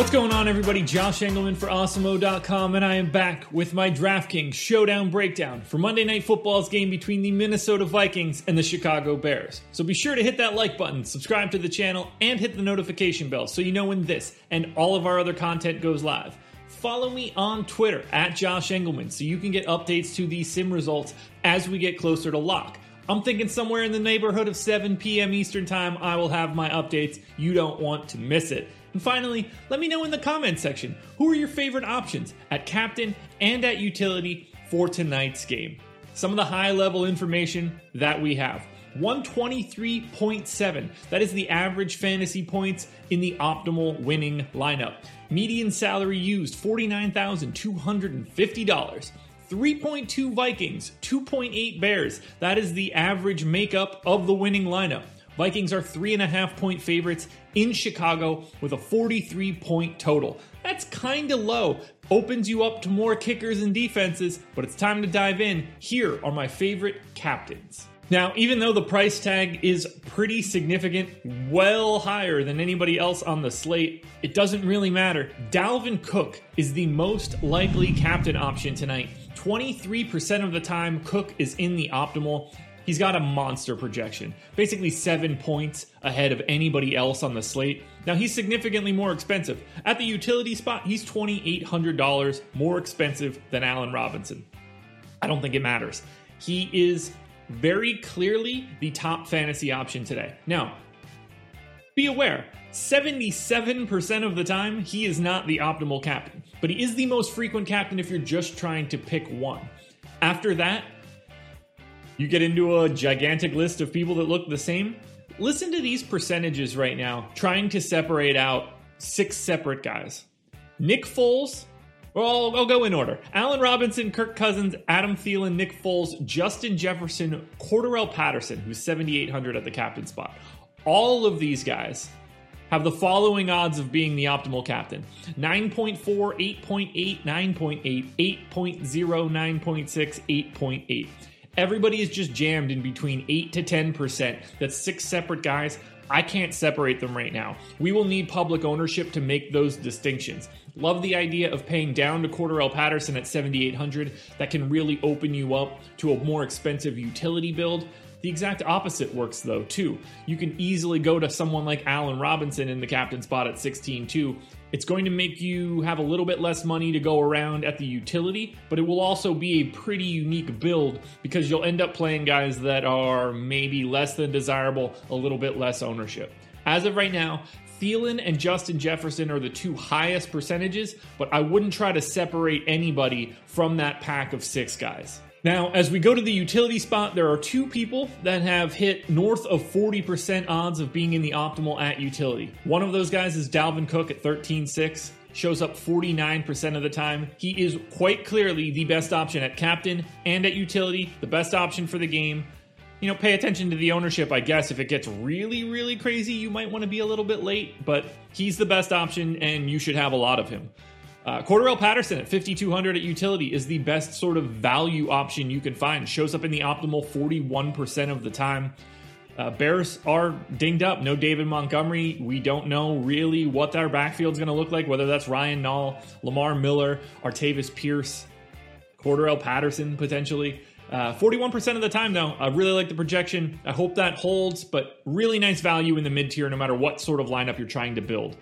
What's going on, everybody? Josh Engleman for Awesemo.com, and I am back with my DraftKings Showdown Breakdown for Monday Night Football's game between the Minnesota Vikings and the Chicago Bears. So be sure to hit that like button, subscribe to the channel, and hit the notification bell so you know when this and all of our other content goes live. Follow me on Twitter at Josh Engleman so you can get updates to the sim results as we get closer to lock. I'm thinking somewhere in the neighborhood of 7 p.m. Eastern Time, I will have my updates. You don't want to miss it. And finally, let me know in the comments section who are your favorite options at captain and at utility for tonight's game. Some of the high level information that we have 123.7. That is the average fantasy points in the optimal winning lineup. Median salary used $49,250. 3.2 Vikings, 2.8 Bears. That is the average makeup of the winning lineup. Vikings are three and a half point favorites in Chicago with a 43 point total. That's kind of low. Opens you up to more kickers and defenses, but it's time to dive in. Here are my favorite captains. Now, even though the price tag is pretty significant, well higher than anybody else on the slate, it doesn't really matter. Dalvin Cook is the most likely captain option tonight. 23% of the time, Cook is in the optimal. He's got a monster projection, basically seven points ahead of anybody else on the slate. Now, he's significantly more expensive. At the utility spot, he's $2,800 more expensive than Allen Robinson. I don't think it matters. He is very clearly the top fantasy option today. Now, be aware 77% of the time, he is not the optimal captain, but he is the most frequent captain if you're just trying to pick one. After that, you get into a gigantic list of people that look the same. Listen to these percentages right now, trying to separate out six separate guys. Nick Foles, well, I'll go in order. Allen Robinson, Kirk Cousins, Adam Thielen, Nick Foles, Justin Jefferson, Cordarrelle Patterson, who's 7,800 at the captain spot. All of these guys have the following odds of being the optimal captain 9.4, 8.8, 9.8, 8.0, 9.6, 8.8. Everybody is just jammed in between 8 to 10%. That's six separate guys. I can't separate them right now. We will need public ownership to make those distinctions. Love the idea of paying down to Cordarrelle Patterson at 7,800. That can really open you up to a more expensive utility build. The exact opposite works though, too. You can easily go to someone like Allen Robinson in the captain spot at 16-2. It's going to make you have a little bit less money to go around at the utility, but it will also be a pretty unique build because you'll end up playing guys that are maybe less than desirable, a little bit less ownership. As of right now, Thielen and Justin Jefferson are the two highest percentages, but I wouldn't try to separate anybody from that pack of six guys. Now, as we go to the utility spot, there are two people that have hit north of 40% odds of being in the optimal at utility. One of those guys is Dalvin Cook at 13.6, shows up 49% of the time. He is quite clearly the best option at captain and at utility, the best option for the game. You know, pay attention to the ownership, I guess. If it gets really, really crazy, you might want to be a little bit late, but he's the best option and you should have a lot of him. Uh, Patterson at 5,200 at utility is the best sort of value option you can find. Shows up in the optimal 41% of the time. Uh, Bears are dinged up. No David Montgomery. We don't know really what their backfield's going to look like, whether that's Ryan Nall, Lamar Miller, Artavis Pierce, Cordarrelle Patterson potentially. Uh, 41% of the time, though, I really like the projection. I hope that holds, but really nice value in the mid tier no matter what sort of lineup you're trying to build.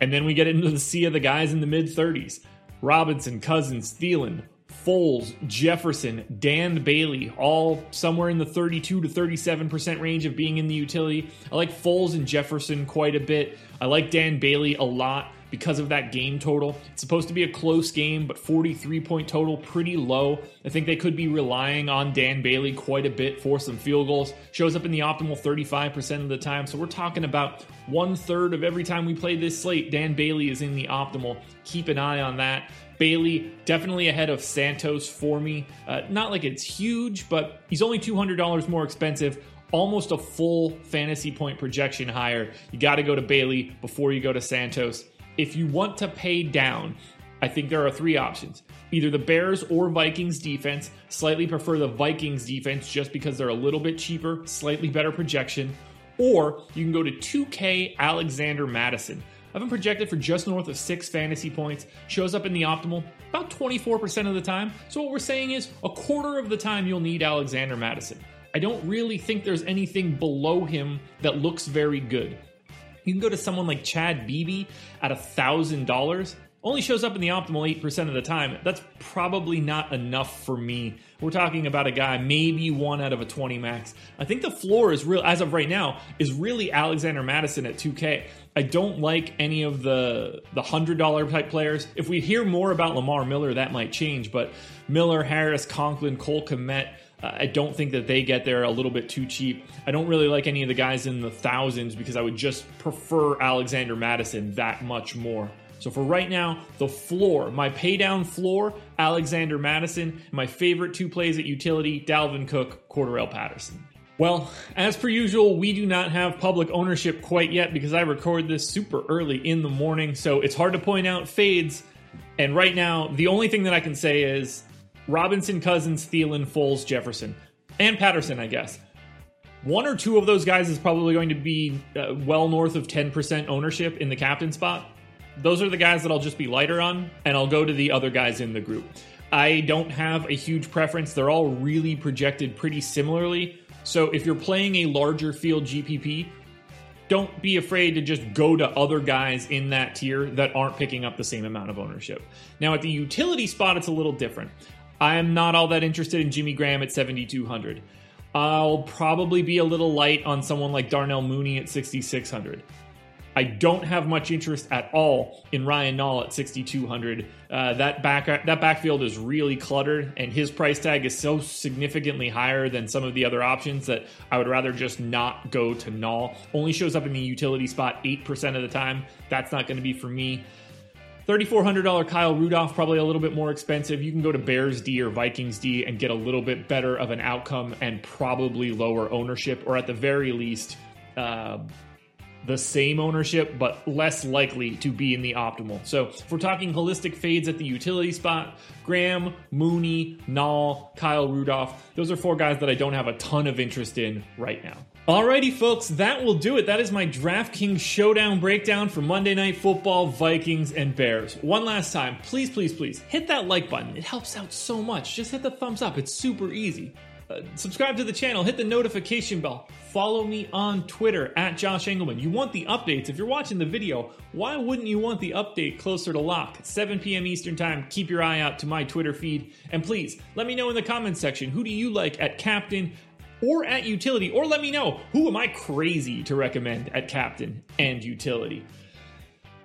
And then we get into the sea of the guys in the mid 30s Robinson, Cousins, Thielen, Foles, Jefferson, Dan Bailey, all somewhere in the 32 to 37% range of being in the utility. I like Foles and Jefferson quite a bit. I like Dan Bailey a lot because of that game total. It's supposed to be a close game, but 43 point total, pretty low. I think they could be relying on Dan Bailey quite a bit for some field goals. Shows up in the optimal 35% of the time. So we're talking about one third of every time we play this slate, Dan Bailey is in the optimal. Keep an eye on that. Bailey definitely ahead of Santos for me. Uh, not like it's huge, but he's only $200 more expensive almost a full fantasy point projection higher. You got to go to Bailey before you go to Santos if you want to pay down, I think there are three options. Either the Bears or Vikings defense. Slightly prefer the Vikings defense just because they're a little bit cheaper, slightly better projection. Or you can go to 2K Alexander Mattison. I've been projected for just north of six fantasy points. Shows up in the optimal about 24% of the time. So what we're saying is a quarter of the time you'll need Alexander Mattison. I don't really think there's anything below him that looks very good. You can go to someone like Chad Beebe at a $1,000. Only shows up in the optimal 8% of the time. That's probably not enough for me. We're talking about a guy, maybe one out of a 20 max. I think the floor is real, as of right now, is really Alexander Mattison at 2K. I don't like any of the the hundred dollar type players. If we hear more about Lamar Miller, that might change. But Miller, Harris, Conklin, Cole Kmet, uh, I don't think that they get there a little bit too cheap. I don't really like any of the guys in the thousands because I would just prefer Alexander Mattison that much more. So for right now, the floor, my paydown floor, Alexander Mattison, My favorite two plays at utility, Dalvin Cook, Cordarrelle Patterson. Well, as per usual, we do not have public ownership quite yet because I record this super early in the morning, so it's hard to point out fades. And right now, the only thing that I can say is Robinson, Cousins, Thielen, Foles, Jefferson, and Patterson, I guess. One or two of those guys is probably going to be uh, well north of 10% ownership in the captain spot. Those are the guys that I'll just be lighter on, and I'll go to the other guys in the group. I don't have a huge preference. They're all really projected pretty similarly. So if you're playing a larger field GPP, don't be afraid to just go to other guys in that tier that aren't picking up the same amount of ownership. Now, at the utility spot, it's a little different. I am not all that interested in Jimmy Graham at 7,200. I'll probably be a little light on someone like Darnell Mooney at 6,600. I don't have much interest at all in Ryan Nall at 6,200. Uh, that back that backfield is really cluttered, and his price tag is so significantly higher than some of the other options that I would rather just not go to Nall. Only shows up in the utility spot 8% of the time. That's not going to be for me. $3,400 Kyle Rudolph, probably a little bit more expensive. You can go to Bears D or Vikings D and get a little bit better of an outcome and probably lower ownership, or at the very least, uh, the same ownership, but less likely to be in the optimal. So if we're talking holistic fades at the utility spot, Graham, Mooney, Nall, Kyle Rudolph, those are four guys that I don't have a ton of interest in right now. Alrighty, folks, that will do it. That is my DraftKings showdown breakdown for Monday Night Football, Vikings, and Bears. One last time, please, please, please hit that like button. It helps out so much. Just hit the thumbs up, it's super easy. Uh, subscribe to the channel, hit the notification bell, follow me on Twitter at Josh Engleman. You want the updates. If you're watching the video, why wouldn't you want the update closer to lock? 7 p.m. Eastern Time. Keep your eye out to my Twitter feed. And please let me know in the comments section who do you like at Captain or at utility, or let me know who am I crazy to recommend at captain and utility.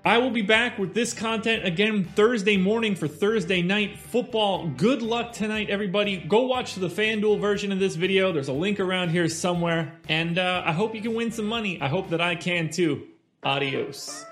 I will be back with this content again Thursday morning for Thursday night football. Good luck tonight, everybody. Go watch the FanDuel version of this video. There's a link around here somewhere. And uh, I hope you can win some money. I hope that I can too. Adios.